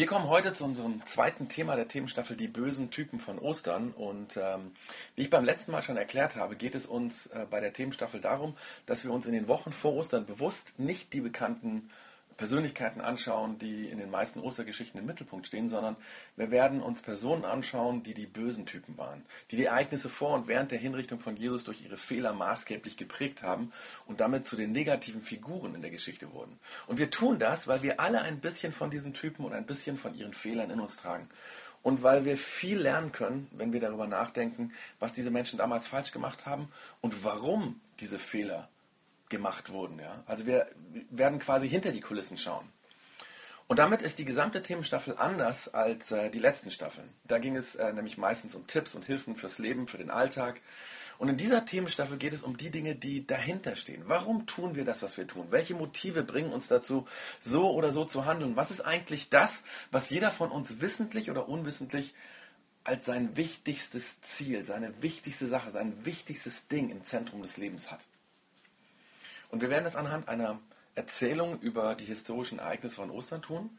Wir kommen heute zu unserem zweiten Thema der Themenstaffel, die bösen Typen von Ostern. Und ähm, wie ich beim letzten Mal schon erklärt habe, geht es uns äh, bei der Themenstaffel darum, dass wir uns in den Wochen vor Ostern bewusst nicht die bekannten Persönlichkeiten anschauen, die in den meisten Ostergeschichten im Mittelpunkt stehen, sondern wir werden uns Personen anschauen, die die bösen Typen waren, die die Ereignisse vor und während der Hinrichtung von Jesus durch ihre Fehler maßgeblich geprägt haben und damit zu den negativen Figuren in der Geschichte wurden. Und wir tun das, weil wir alle ein bisschen von diesen Typen und ein bisschen von ihren Fehlern in uns tragen. Und weil wir viel lernen können, wenn wir darüber nachdenken, was diese Menschen damals falsch gemacht haben und warum diese Fehler gemacht wurden. Ja? Also wir werden quasi hinter die Kulissen schauen. Und damit ist die gesamte Themenstaffel anders als äh, die letzten Staffeln. Da ging es äh, nämlich meistens um Tipps und Hilfen fürs Leben, für den Alltag. Und in dieser Themenstaffel geht es um die Dinge, die dahinter stehen. Warum tun wir das, was wir tun? Welche Motive bringen uns dazu, so oder so zu handeln? Was ist eigentlich das, was jeder von uns wissentlich oder unwissentlich als sein wichtigstes Ziel, seine wichtigste Sache, sein wichtigstes Ding im Zentrum des Lebens hat? Und wir werden das anhand einer Erzählung über die historischen Ereignisse von Ostern tun.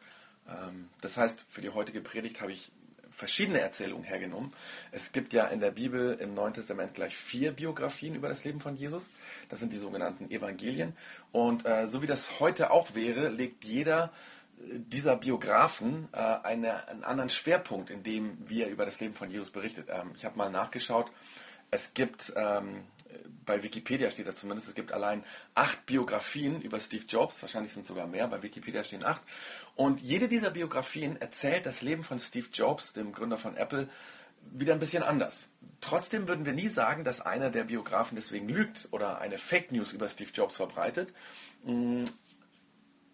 Ähm, das heißt, für die heutige Predigt habe ich verschiedene Erzählungen hergenommen. Es gibt ja in der Bibel im Neuen Testament gleich vier Biografien über das Leben von Jesus. Das sind die sogenannten Evangelien. Und äh, so wie das heute auch wäre, legt jeder äh, dieser Biografen äh, eine, einen anderen Schwerpunkt, in dem wir über das Leben von Jesus berichtet. Ich habe mal nachgeschaut. Es gibt ähm, bei Wikipedia steht das zumindest, es gibt allein acht Biografien über Steve Jobs, wahrscheinlich sind es sogar mehr, bei Wikipedia stehen acht. Und jede dieser Biografien erzählt das Leben von Steve Jobs, dem Gründer von Apple, wieder ein bisschen anders. Trotzdem würden wir nie sagen, dass einer der Biografen deswegen lügt oder eine Fake News über Steve Jobs verbreitet. Mm,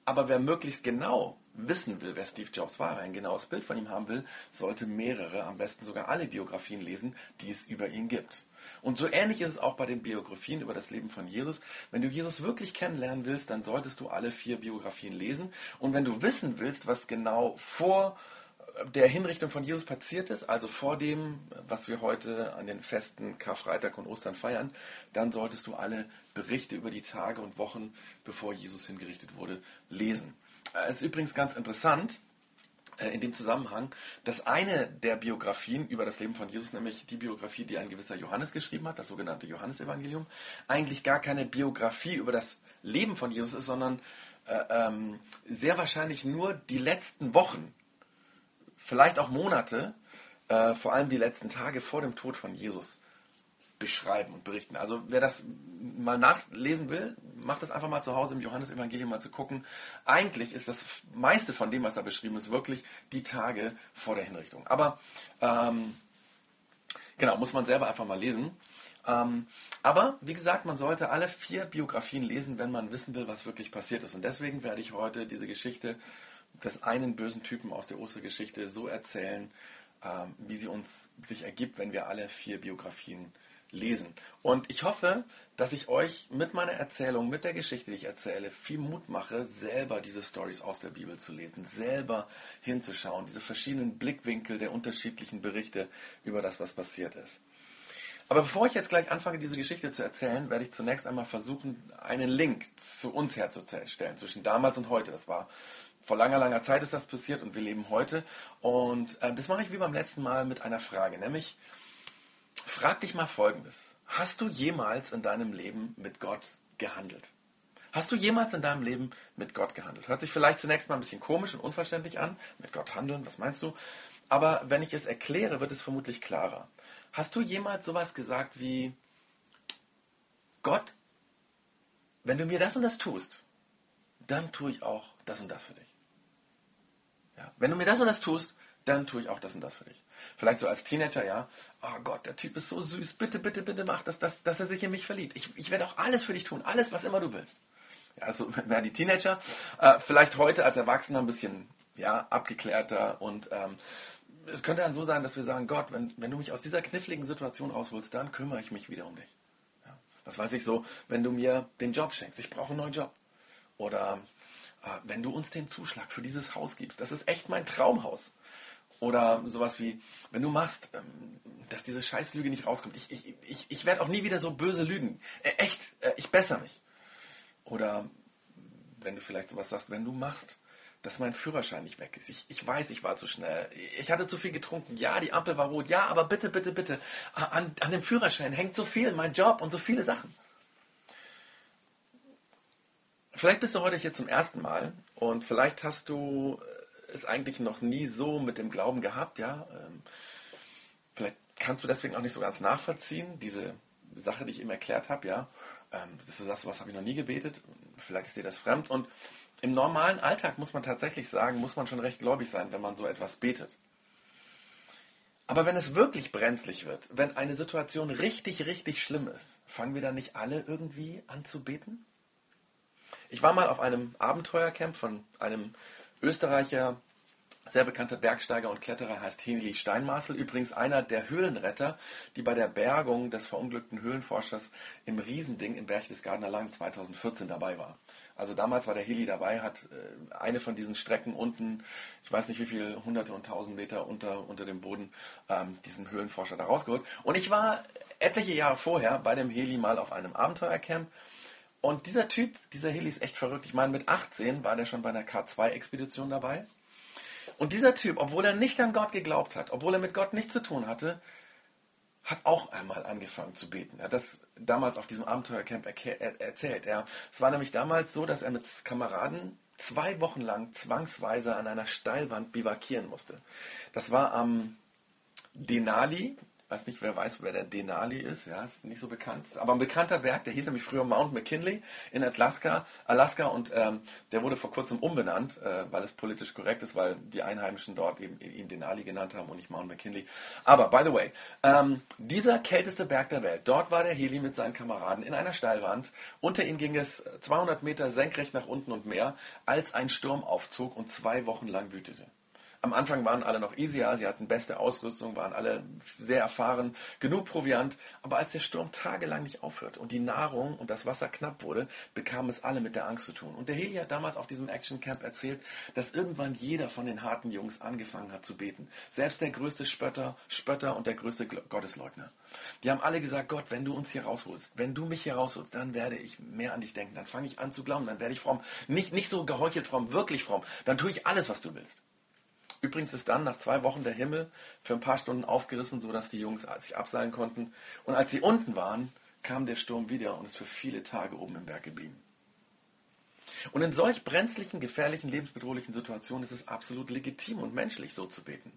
aber wer möglichst genau wissen will, wer Steve Jobs war, ein genaues Bild von ihm haben will, sollte mehrere, am besten sogar alle Biografien lesen, die es über ihn gibt. Und so ähnlich ist es auch bei den Biografien über das Leben von Jesus. Wenn du Jesus wirklich kennenlernen willst, dann solltest du alle vier Biografien lesen. Und wenn du wissen willst, was genau vor der Hinrichtung von Jesus passiert ist, also vor dem, was wir heute an den Festen Karfreitag und Ostern feiern, dann solltest du alle Berichte über die Tage und Wochen, bevor Jesus hingerichtet wurde, lesen. Es ist übrigens ganz interessant, äh, in dem Zusammenhang, dass eine der Biografien über das Leben von Jesus, nämlich die Biografie, die ein gewisser Johannes geschrieben hat, das sogenannte Johannesevangelium, eigentlich gar keine Biografie über das Leben von Jesus ist, sondern äh, ähm, sehr wahrscheinlich nur die letzten Wochen, vielleicht auch Monate, äh, vor allem die letzten Tage vor dem Tod von Jesus beschreiben und berichten. Also wer das mal nachlesen will, macht das einfach mal zu Hause im Johannesevangelium mal zu gucken. Eigentlich ist das meiste von dem, was da beschrieben ist, wirklich die Tage vor der Hinrichtung. Aber ähm, genau, muss man selber einfach mal lesen. Ähm, aber wie gesagt, man sollte alle vier Biografien lesen, wenn man wissen will, was wirklich passiert ist. Und deswegen werde ich heute diese Geschichte des einen bösen Typen aus der Ostergeschichte so erzählen, ähm, wie sie uns sich ergibt, wenn wir alle vier Biografien lesen lesen. Und ich hoffe, dass ich euch mit meiner Erzählung, mit der Geschichte, die ich erzähle, viel Mut mache, selber diese Stories aus der Bibel zu lesen, selber hinzuschauen, diese verschiedenen Blickwinkel der unterschiedlichen Berichte über das, was passiert ist. Aber bevor ich jetzt gleich anfange, diese Geschichte zu erzählen, werde ich zunächst einmal versuchen, einen Link zu uns herzustellen, zwischen damals und heute. Das war vor langer, langer Zeit ist das passiert und wir leben heute. Und äh, das mache ich wie beim letzten Mal mit einer Frage, nämlich, Frag dich mal Folgendes. Hast du jemals in deinem Leben mit Gott gehandelt? Hast du jemals in deinem Leben mit Gott gehandelt? Hört sich vielleicht zunächst mal ein bisschen komisch und unverständlich an. Mit Gott handeln, was meinst du? Aber wenn ich es erkläre, wird es vermutlich klarer. Hast du jemals sowas gesagt wie, Gott, wenn du mir das und das tust, dann tue ich auch das und das für dich. Ja, wenn du mir das und das tust, dann tue ich auch das und das für dich. Vielleicht so als Teenager, ja. Oh Gott, der Typ ist so süß. Bitte, bitte, bitte mach das, dass, dass er sich in mich verliebt. Ich, ich werde auch alles für dich tun. Alles, was immer du willst. Ja, also werden die Teenager. Äh, vielleicht heute als Erwachsener ein bisschen ja, abgeklärter und ähm, es könnte dann so sein, dass wir sagen, Gott, wenn, wenn du mich aus dieser kniffligen Situation rausholst, dann kümmere ich mich wieder um dich. Ja, was weiß ich so, wenn du mir den Job schenkst, ich brauche einen neuen Job. Oder äh, wenn du uns den Zuschlag für dieses Haus gibst, das ist echt mein Traumhaus. Oder sowas wie, wenn du machst, ähm, dass diese Scheißlüge nicht rauskommt. Ich, ich, ich, ich werde auch nie wieder so böse lügen. Äh, echt, äh, ich bessere mich. Oder wenn du vielleicht sowas sagst, wenn du machst, dass mein Führerschein nicht weg ist. Ich, ich weiß, ich war zu schnell. Ich hatte zu viel getrunken. Ja, die Ampel war rot. Ja, aber bitte, bitte, bitte. An, an dem Führerschein hängt so viel, mein Job und so viele Sachen. Vielleicht bist du heute hier zum ersten Mal und vielleicht hast du es eigentlich noch nie so mit dem Glauben gehabt, ja. Ähm, vielleicht kannst du deswegen auch nicht so ganz nachvollziehen, diese Sache, die ich eben erklärt habe, ja. Ähm, dass du sagst, was habe ich noch nie gebetet? Vielleicht ist dir das fremd. Und im normalen Alltag muss man tatsächlich sagen, muss man schon recht gläubig sein, wenn man so etwas betet. Aber wenn es wirklich brenzlig wird, wenn eine Situation richtig, richtig schlimm ist, fangen wir dann nicht alle irgendwie an zu beten? Ich war mal auf einem Abenteuercamp von einem Österreicher, sehr bekannter Bergsteiger und Kletterer heißt Heli Steinmaßel, übrigens einer der Höhlenretter, die bei der Bergung des verunglückten Höhlenforschers im Riesending im Berchtesgadener Land 2014 dabei war. Also damals war der Heli dabei, hat äh, eine von diesen Strecken unten, ich weiß nicht wie viele hunderte und tausend Meter unter, unter dem Boden, ähm, diesen Höhlenforscher da rausgeholt. Und ich war etliche Jahre vorher bei dem Heli mal auf einem Abenteuercamp und dieser Typ, dieser Heli ist echt verrückt. Ich meine, mit 18 war der schon bei einer K2-Expedition dabei. Und dieser Typ, obwohl er nicht an Gott geglaubt hat, obwohl er mit Gott nichts zu tun hatte, hat auch einmal angefangen zu beten. Er hat das damals auf diesem Abenteuercamp erzählt. Er, es war nämlich damals so, dass er mit Kameraden zwei Wochen lang zwangsweise an einer Steilwand bivakieren musste. Das war am Denali, weiß nicht, wer weiß, wer der Denali ist, ja, ist nicht so bekannt. Aber ein bekannter Berg, der hieß nämlich früher Mount McKinley in Alaska, Alaska und ähm, der wurde vor kurzem umbenannt, äh, weil es politisch korrekt ist, weil die Einheimischen dort eben ihn Denali genannt haben und nicht Mount McKinley. Aber, by the way, ähm, dieser kälteste Berg der Welt, dort war der Heli mit seinen Kameraden in einer Steilwand. Unter ihnen ging es 200 Meter senkrecht nach unten und mehr, als ein Sturm aufzog und zwei Wochen lang wütete. Am Anfang waren alle noch easy, ja, sie hatten beste Ausrüstung, waren alle sehr erfahren, genug Proviant. Aber als der Sturm tagelang nicht aufhörte und die Nahrung und das Wasser knapp wurde, bekamen es alle mit der Angst zu tun. Und der Heli hat damals auf diesem Action Camp erzählt, dass irgendwann jeder von den harten Jungs angefangen hat zu beten. Selbst der größte Spötter, Spötter und der größte Gottesleugner. Die haben alle gesagt, Gott, wenn du uns hier rausholst, wenn du mich hier rausholst, dann werde ich mehr an dich denken. Dann fange ich an zu glauben, dann werde ich fromm. Nicht, nicht so geheuchelt fromm, wirklich fromm. Dann tue ich alles, was du willst. Übrigens ist dann nach zwei Wochen der Himmel für ein paar Stunden aufgerissen, sodass die Jungs sich abseilen konnten. Und als sie unten waren, kam der Sturm wieder und ist für viele Tage oben im Berg geblieben. Und in solch brenzlichen, gefährlichen, lebensbedrohlichen Situationen ist es absolut legitim und menschlich, so zu beten.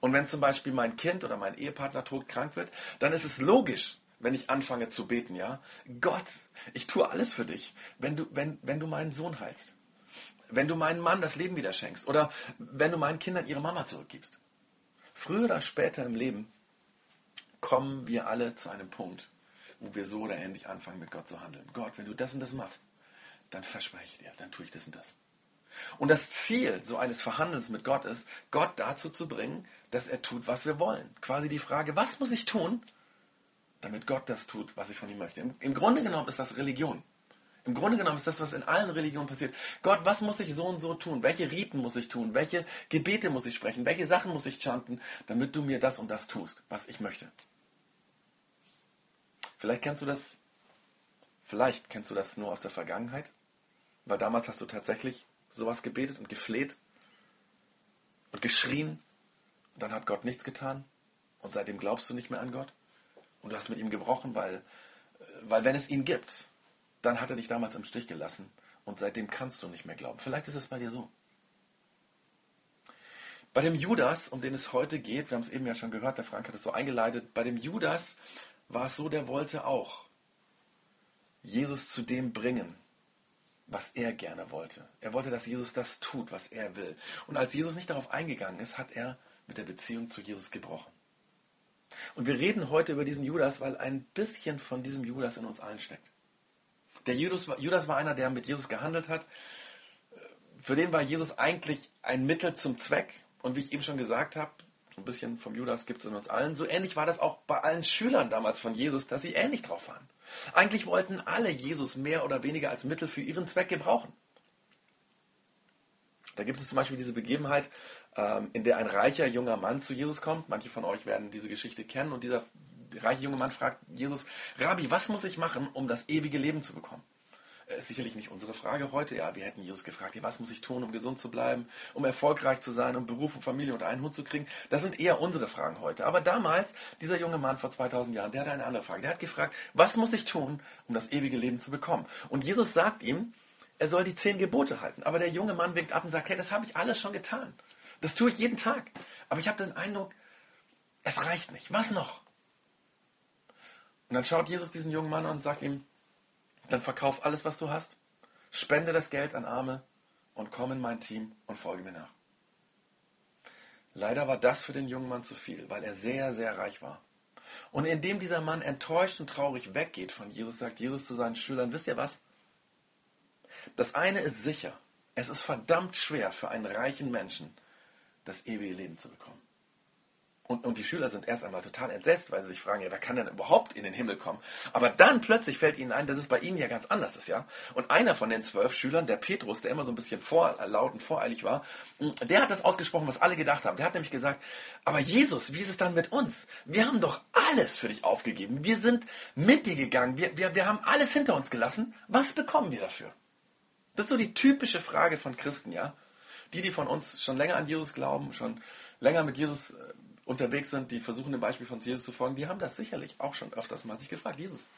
Und wenn zum Beispiel mein Kind oder mein Ehepartner todkrank wird, dann ist es logisch, wenn ich anfange zu beten, ja, Gott, ich tue alles für dich, wenn du, wenn, wenn du meinen Sohn heilst wenn du meinem Mann das Leben wieder schenkst oder wenn du meinen Kindern ihre Mama zurückgibst. Früher oder später im Leben kommen wir alle zu einem Punkt, wo wir so oder ähnlich anfangen, mit Gott zu handeln. Gott, wenn du das und das machst, dann verspreche ich dir, dann tue ich das und das. Und das Ziel so eines Verhandelns mit Gott ist, Gott dazu zu bringen, dass er tut, was wir wollen. Quasi die Frage, was muss ich tun, damit Gott das tut, was ich von ihm möchte. Im, im Grunde genommen ist das Religion. Im Grunde genommen ist das, was in allen Religionen passiert. Gott, was muss ich so und so tun? Welche Riten muss ich tun? Welche Gebete muss ich sprechen? Welche Sachen muss ich chanten, damit du mir das und das tust, was ich möchte? Vielleicht kennst du das, vielleicht kennst du das nur aus der Vergangenheit, weil damals hast du tatsächlich sowas gebetet und gefleht und geschrien und dann hat Gott nichts getan und seitdem glaubst du nicht mehr an Gott und du hast mit ihm gebrochen, weil, weil wenn es ihn gibt, dann hat er dich damals im Stich gelassen und seitdem kannst du nicht mehr glauben. Vielleicht ist es bei dir so. Bei dem Judas, um den es heute geht, wir haben es eben ja schon gehört, der Frank hat es so eingeleitet, bei dem Judas war es so, der wollte auch Jesus zu dem bringen, was er gerne wollte. Er wollte, dass Jesus das tut, was er will. Und als Jesus nicht darauf eingegangen ist, hat er mit der Beziehung zu Jesus gebrochen. Und wir reden heute über diesen Judas, weil ein bisschen von diesem Judas in uns allen steckt. Der Judas, Judas war einer, der mit Jesus gehandelt hat. Für den war Jesus eigentlich ein Mittel zum Zweck. Und wie ich eben schon gesagt habe, so ein bisschen vom Judas gibt es in uns allen. So ähnlich war das auch bei allen Schülern damals von Jesus, dass sie ähnlich drauf waren. Eigentlich wollten alle Jesus mehr oder weniger als Mittel für ihren Zweck gebrauchen. Da gibt es zum Beispiel diese Begebenheit, ähm, in der ein reicher junger Mann zu Jesus kommt. Manche von euch werden diese Geschichte kennen. Und dieser reiche junge Mann fragt Jesus, Rabbi, was muss ich machen, um das ewige Leben zu bekommen? Äh, ist sicherlich nicht unsere Frage heute. Ja, wir hätten Jesus gefragt, was muss ich tun, um gesund zu bleiben, um erfolgreich zu sein, um Beruf und Familie unter einen Hut zu kriegen. Das sind eher unsere Fragen heute. Aber damals, dieser junge Mann vor 2000 Jahren, der hatte eine andere Frage. Der hat gefragt, was muss ich tun, um das ewige Leben zu bekommen? Und Jesus sagt ihm, er soll die zehn Gebote halten. Aber der junge Mann winkt ab und sagt, hey, das habe ich alles schon getan. Das tue ich jeden Tag. Aber ich habe den Eindruck, es reicht nicht. Was noch? Und dann schaut Jesus diesen jungen Mann an und sagt ihm, dann verkauf alles, was du hast, spende das Geld an Arme und komm in mein Team und folge mir nach. Leider war das für den jungen Mann zu viel, weil er sehr, sehr reich war. Und indem dieser Mann enttäuscht und traurig weggeht von Jesus, sagt Jesus zu seinen Schülern, wisst ihr was? Das eine ist sicher. Es ist verdammt schwer für einen reichen Menschen, das ewige Leben zu bekommen. Und, und die Schüler sind erst einmal total entsetzt, weil sie sich fragen, ja, wer kann denn überhaupt in den Himmel kommen? Aber dann plötzlich fällt ihnen ein, dass es bei ihnen ja ganz anders ist, ja. Und einer von den zwölf Schülern, der Petrus, der immer so ein bisschen vorlaut und voreilig war, der hat das ausgesprochen, was alle gedacht haben. Der hat nämlich gesagt, aber Jesus, wie ist es dann mit uns? Wir haben doch alles für dich aufgegeben. Wir sind mit dir gegangen. Wir, wir, wir haben alles hinter uns gelassen. Was bekommen wir dafür? Das ist so die typische Frage von Christen, ja. Die, die von uns schon länger an Jesus glauben, schon länger mit Jesus äh, unterwegs sind, die versuchen dem Beispiel von Jesus zu folgen, die haben das sicherlich auch schon öfters mal sich gefragt. Jesus,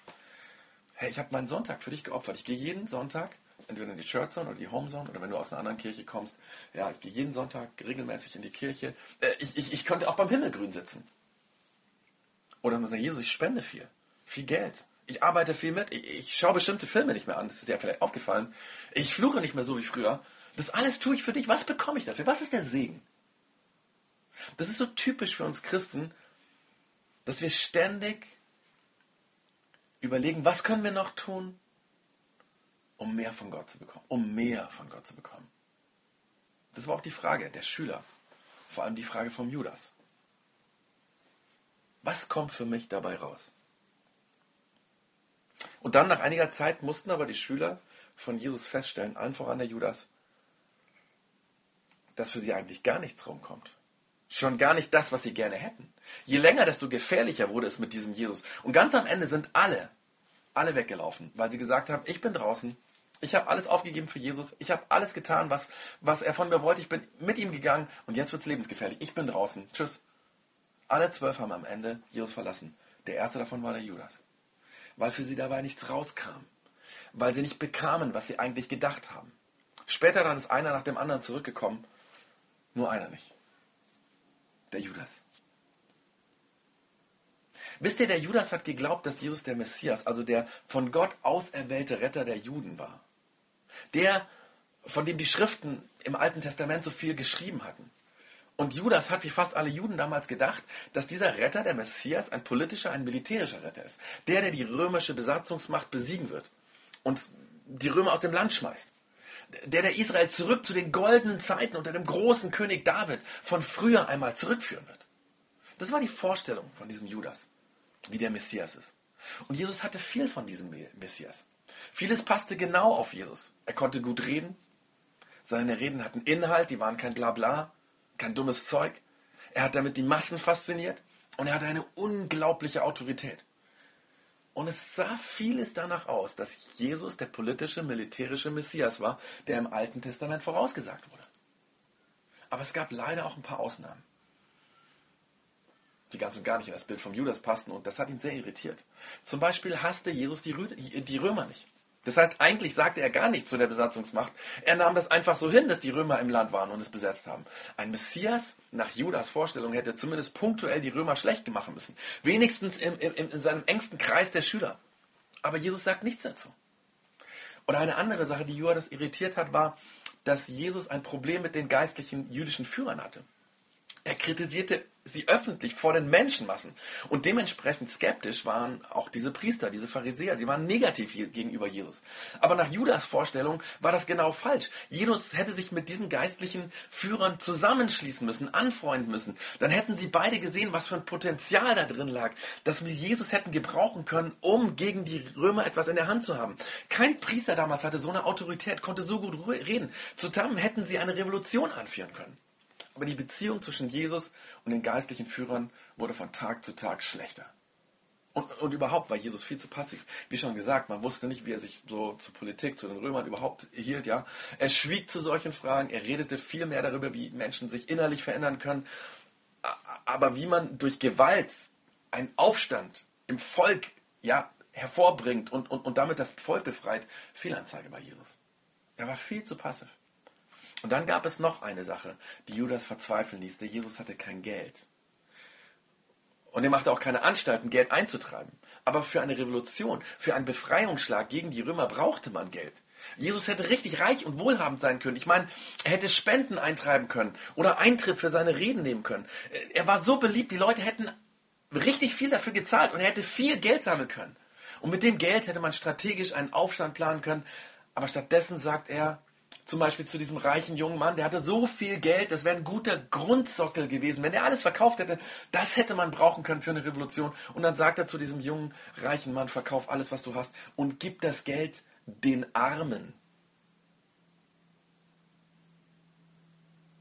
hey, ich habe meinen Sonntag für dich geopfert. Ich gehe jeden Sonntag, entweder in die Church Zone oder die Home Zone oder wenn du aus einer anderen Kirche kommst, ja, ich gehe jeden Sonntag regelmäßig in die Kirche. Äh, ich, ich, ich könnte auch beim Himmelgrün sitzen. Oder man sagt, Jesus, ich spende viel, viel Geld. Ich arbeite viel mit. Ich, ich schaue bestimmte Filme nicht mehr an. Das ist dir vielleicht aufgefallen. Ich fluche nicht mehr so wie früher. Das alles tue ich für dich. Was bekomme ich dafür? Was ist der Segen? Das ist so typisch für uns Christen, dass wir ständig überlegen, was können wir noch tun, um mehr von Gott zu bekommen, um mehr von Gott zu bekommen. Das war auch die Frage der Schüler, vor allem die Frage vom Judas. Was kommt für mich dabei raus? Und dann nach einiger Zeit mussten aber die Schüler von Jesus feststellen, allen voran der Judas, dass für sie eigentlich gar nichts rumkommt. Schon gar nicht das, was sie gerne hätten. Je länger, desto gefährlicher wurde es mit diesem Jesus. Und ganz am Ende sind alle, alle weggelaufen, weil sie gesagt haben, ich bin draußen, ich habe alles aufgegeben für Jesus, ich habe alles getan, was, was er von mir wollte, ich bin mit ihm gegangen und jetzt wird es lebensgefährlich. Ich bin draußen. Tschüss. Alle zwölf haben am Ende Jesus verlassen. Der erste davon war der Judas. Weil für sie dabei nichts rauskam. Weil sie nicht bekamen, was sie eigentlich gedacht haben. Später dann ist einer nach dem anderen zurückgekommen, nur einer nicht der Judas. Wisst ihr, der Judas hat geglaubt, dass Jesus der Messias, also der von Gott auserwählte Retter der Juden war. Der, von dem die Schriften im Alten Testament so viel geschrieben hatten. Und Judas hat wie fast alle Juden damals gedacht, dass dieser Retter, der Messias, ein politischer, ein militärischer Retter ist. Der, der die römische Besatzungsmacht besiegen wird und die Römer aus dem Land schmeißt der der Israel zurück zu den goldenen Zeiten unter dem großen König David von früher einmal zurückführen wird. Das war die Vorstellung von diesem Judas, wie der Messias ist. Und Jesus hatte viel von diesem Messias. Vieles passte genau auf Jesus. Er konnte gut reden. Seine Reden hatten Inhalt, die waren kein Blabla, kein dummes Zeug. Er hat damit die Massen fasziniert und er hatte eine unglaubliche Autorität. Und es sah vieles danach aus, dass Jesus der politische, militärische Messias war, der im Alten Testament vorausgesagt wurde. Aber es gab leider auch ein paar Ausnahmen, die ganz und gar nicht in das Bild vom Judas passten und das hat ihn sehr irritiert. Zum Beispiel hasste Jesus die, Römer nicht. Das heißt, eigentlich sagte er gar nichts zu der Besatzungsmacht. Er nahm das einfach so hin, dass die Römer im Land waren und es besetzt haben. Ein Messias nach Judas Vorstellung hätte zumindest punktuell die Römer schlecht machen müssen. Wenigstens in, in, in seinem engsten Kreis der Schüler. Aber Jesus sagt nichts dazu. Oder eine andere Sache, die Judas irritiert hat, war, dass Jesus ein Problem mit den geistlichen jüdischen Führern hatte. Er kritisierte sie öffentlich vor den Menschenmassen. Und dementsprechend skeptisch waren auch diese Priester, diese Pharisäer. Sie waren negativ gegenüber Jesus. Aber nach Judas Vorstellung war das genau falsch. Jesus hätte sich mit diesen geistlichen Führern zusammenschließen müssen, anfreunden müssen. Dann hätten sie beide gesehen, was für ein Potenzial da drin lag, dass wir Jesus hätten gebrauchen können, um gegen die Römer etwas in der Hand zu haben. Kein Priester damals hatte so eine Autorität, konnte so gut reden. Zusammen hätten sie eine Revolution anführen können. Aber die Beziehung zwischen Jesus und den geistlichen Führern wurde von Tag zu Tag schlechter. Und, und, überhaupt war Jesus viel zu passiv. Wie schon gesagt, man wusste nicht, wie er sich so zur Politik, zu den Römern überhaupt hielt, ja. Er schwieg zu solchen Fragen, er redete viel mehr darüber, wie Menschen sich innerlich verändern können. Aber wie man durch Gewalt einen Aufstand im Volk, ja, hervorbringt und, und, und damit das Volk befreit, Fehlanzeige bei Jesus. Er war viel zu passiv. Und dann gab es noch eine Sache, die Judas verzweifeln ließ. Der Jesus hatte kein Geld. Und er machte auch keine Anstalten, Geld einzutreiben. Aber für eine Revolution, für einen Befreiungsschlag gegen die Römer brauchte man Geld. Jesus hätte richtig reich und wohlhabend sein können. Ich meine, er hätte Spenden eintreiben können oder Eintritt für seine Reden nehmen können. Er war so beliebt, die Leute hätten richtig viel dafür gezahlt und er hätte viel Geld sammeln können. Und mit dem Geld hätte man strategisch einen Aufstand planen können. Aber stattdessen sagt er, zum Beispiel zu diesem reichen jungen Mann, der hatte so viel Geld, das wäre ein guter Grundsockel gewesen. Wenn er alles verkauft hätte, das hätte man brauchen können für eine Revolution. Und dann sagt er zu diesem jungen, reichen Mann, verkauf alles, was du hast und gib das Geld den Armen.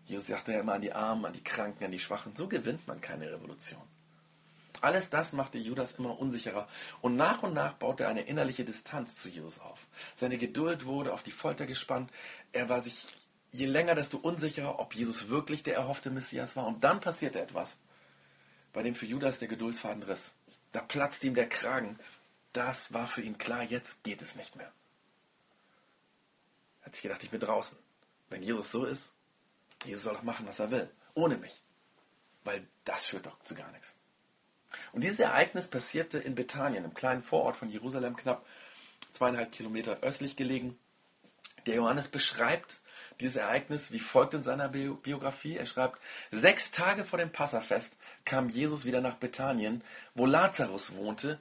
Jesus sagte ja immer an die Armen, an die Kranken, an die Schwachen. So gewinnt man keine Revolution. Alles das machte Judas immer unsicherer und nach und nach baute er eine innerliche Distanz zu Jesus auf. Seine Geduld wurde auf die Folter gespannt. Er war sich je länger, desto unsicherer, ob Jesus wirklich der erhoffte Messias war. Und dann passierte etwas, bei dem für Judas der Geduldsfaden riss. Da platzte ihm der Kragen. Das war für ihn klar, jetzt geht es nicht mehr. Er hat sich gedacht, ich bin draußen. Wenn Jesus so ist, Jesus soll doch machen, was er will, ohne mich. Weil das führt doch zu gar nichts. Und dieses Ereignis passierte in Bethanien, einem kleinen Vorort von Jerusalem, knapp zweieinhalb Kilometer östlich gelegen. Der Johannes beschreibt dieses Ereignis wie folgt in seiner Biografie. Er schreibt, sechs Tage vor dem Passafest kam Jesus wieder nach Bethanien, wo Lazarus wohnte,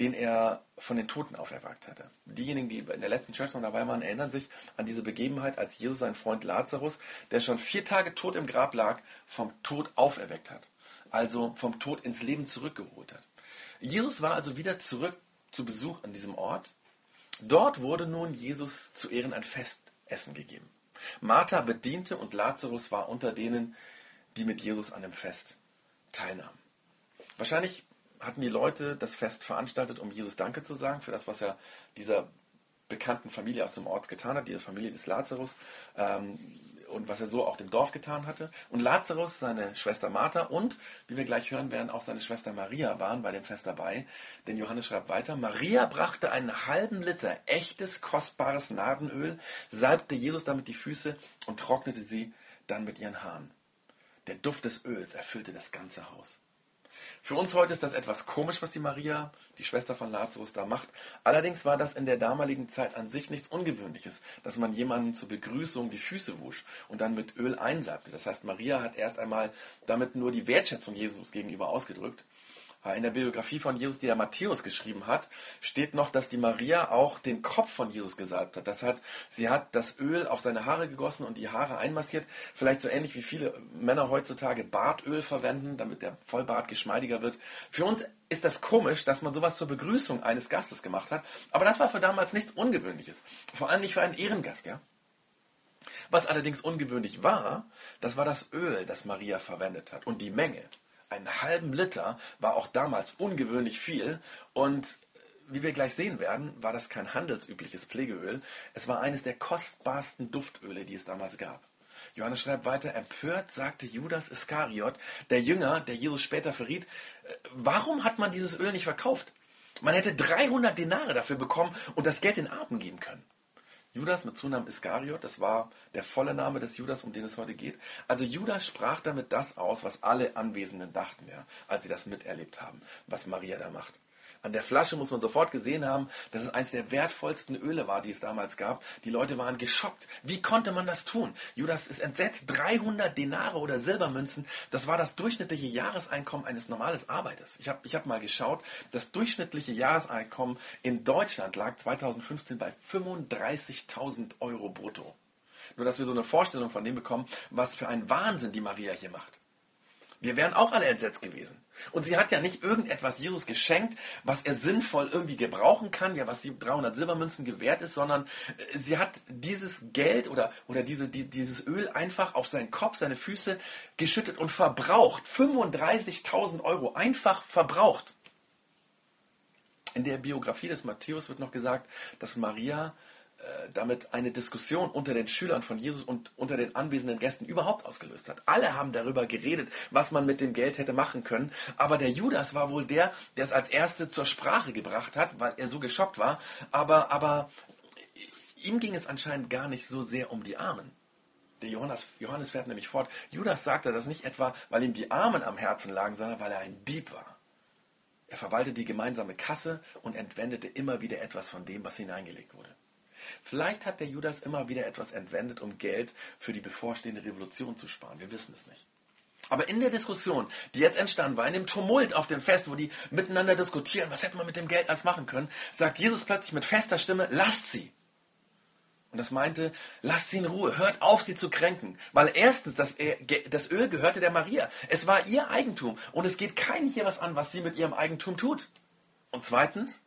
den er von den Toten auferweckt hatte. Diejenigen, die in der letzten Church noch dabei waren, erinnern sich an diese Begebenheit, als Jesus seinen Freund Lazarus, der schon vier Tage tot im Grab lag, vom Tod auferweckt hat also vom Tod ins Leben zurückgeholt hat. Jesus war also wieder zurück zu Besuch an diesem Ort. Dort wurde nun Jesus zu Ehren ein Festessen gegeben. Martha bediente und Lazarus war unter denen, die mit Jesus an dem Fest teilnahmen. Wahrscheinlich hatten die Leute das Fest veranstaltet, um Jesus Danke zu sagen für das, was er dieser bekannten Familie aus dem Ort getan hat, diese Familie des Lazarus. Ähm, und was er so auch dem Dorf getan hatte. Und Lazarus, seine Schwester Martha und, wie wir gleich hören werden, auch seine Schwester Maria waren bei dem Fest dabei. Denn Johannes schreibt weiter, Maria brachte einen halben Liter echtes, kostbares Nardenöl, salbte Jesus damit die Füße und trocknete sie dann mit ihren Haaren. Der Duft des Öls erfüllte das ganze Haus. Für uns heute ist das etwas komisch, was die Maria, die Schwester von Lazarus, da macht. Allerdings war das in der damaligen Zeit an sich nichts Ungewöhnliches, dass man jemanden zur Begrüßung die Füße wusch und dann mit Öl einsalbte. Das heißt, Maria hat erst einmal damit nur die Wertschätzung Jesus gegenüber ausgedrückt. In der Biografie von Jesus, die der Matthäus geschrieben hat, steht noch, dass die Maria auch den Kopf von Jesus gesalbt hat. Das hat, sie hat das Öl auf seine Haare gegossen und die Haare einmassiert. Vielleicht so ähnlich wie viele Männer heutzutage Bartöl verwenden, damit der Vollbart geschmeidiger wird. Für uns ist das komisch, dass man sowas zur Begrüßung eines Gastes gemacht hat. Aber das war für damals nichts Ungewöhnliches. Vor allem nicht für einen Ehrengast, ja. Was allerdings ungewöhnlich war, das war das Öl, das Maria verwendet hat und die Menge einen halben Liter war auch damals ungewöhnlich viel und wie wir gleich sehen werden, war das kein handelsübliches Pflegeöl. Es war eines der kostbarsten Duftöle, die es damals gab. Johannes schreibt weiter, empört sagte Judas Iskariot, der Jünger, der Jesus später verriet, äh, warum hat man dieses Öl nicht verkauft? Man hätte 300 Denare dafür bekommen und das Geld den Armen geben können. Judas mit Zunamen Iskariot, das war der volle Name des Judas, um den es heute geht. Also Judas sprach damit das aus, was alle Anwesenden dachten, ja, als sie das miterlebt haben, was Maria da macht. An der Flasche muss man sofort gesehen haben, dass es eines der wertvollsten Öle war, die es damals gab. Die Leute waren geschockt. Wie konnte man das tun? Judas ist entsetzt. 300 Denare oder Silbermünzen, das war das durchschnittliche Jahreseinkommen eines normalen Arbeiters. Ich habe ich hab mal geschaut, das durchschnittliche Jahreseinkommen in Deutschland lag 2015 bei 35.000 Euro brutto. Nur, dass wir so eine Vorstellung von dem bekommen, was für ein Wahnsinn die Maria hier macht. Wir wären auch alle entsetzt gewesen. Und sie hat ja nicht irgendetwas Jesus geschenkt, was er sinnvoll irgendwie gebrauchen kann, ja, was die 300 Silbermünzen gewährt ist, sondern äh, sie hat dieses Geld oder, oder diese, die, dieses Öl einfach auf seinen Kopf, seine Füße geschüttet und verbraucht. 35.000 Euro einfach verbraucht. In der Biografie des Matthäus wird noch gesagt, dass Maria damit eine Diskussion unter den Schülern von Jesus und unter den anwesenden Gästen überhaupt ausgelöst hat. Alle haben darüber geredet, was man mit dem Geld hätte machen können. Aber der Judas war wohl der, der es als Erste zur Sprache gebracht hat, weil er so geschockt war. Aber, aber ihm ging es anscheinend gar nicht so sehr um die Armen. Der Johannes, Johannes fährt nämlich fort. Judas sagte das nicht etwa, weil ihm die Armen am Herzen lagen, sondern weil er ein Dieb war. Er verwaltete die gemeinsame Kasse und entwendete immer wieder etwas von dem, was hineingelegt wurde. Vielleicht hat der Judas immer wieder etwas entwendet, um Geld für die bevorstehende Revolution zu sparen. Wir wissen es nicht. Aber in der Diskussion, die jetzt entstanden war, in dem Tumult auf dem Fest, wo die miteinander diskutieren, was hätte man mit dem Geld alles machen können, sagt Jesus plötzlich mit fester Stimme, lasst sie. Und das meinte, lasst sie in Ruhe, hört auf, sie zu kränken. Weil erstens, das, das Öl gehörte der Maria. Es war ihr Eigentum. Und es geht keinem hier was an, was sie mit ihrem Eigentum tut. Und zweitens,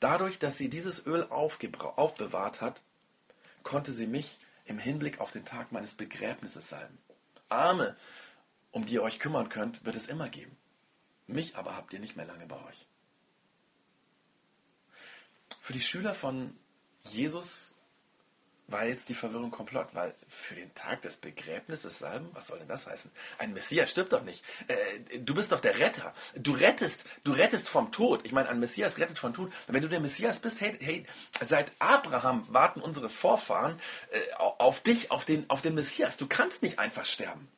Dadurch, dass sie dieses Öl aufbewahrt hat, konnte sie mich im Hinblick auf den Tag meines Begräbnisses salben. Arme, um die ihr euch kümmern könnt, wird es immer geben. Mich aber habt ihr nicht mehr lange bei euch. Für die Schüler von Jesus war jetzt die Verwirrung komplett, weil für den Tag des Begräbnisses salben, was soll denn das heißen? Ein Messias stirbt doch nicht. Äh, du bist doch der Retter. Du rettest, du rettest vom Tod. Ich meine, ein Messias rettet vom Tod. Wenn du der Messias bist, hey, hey seit Abraham warten unsere Vorfahren äh, auf dich, auf den, auf den Messias. Du kannst nicht einfach sterben.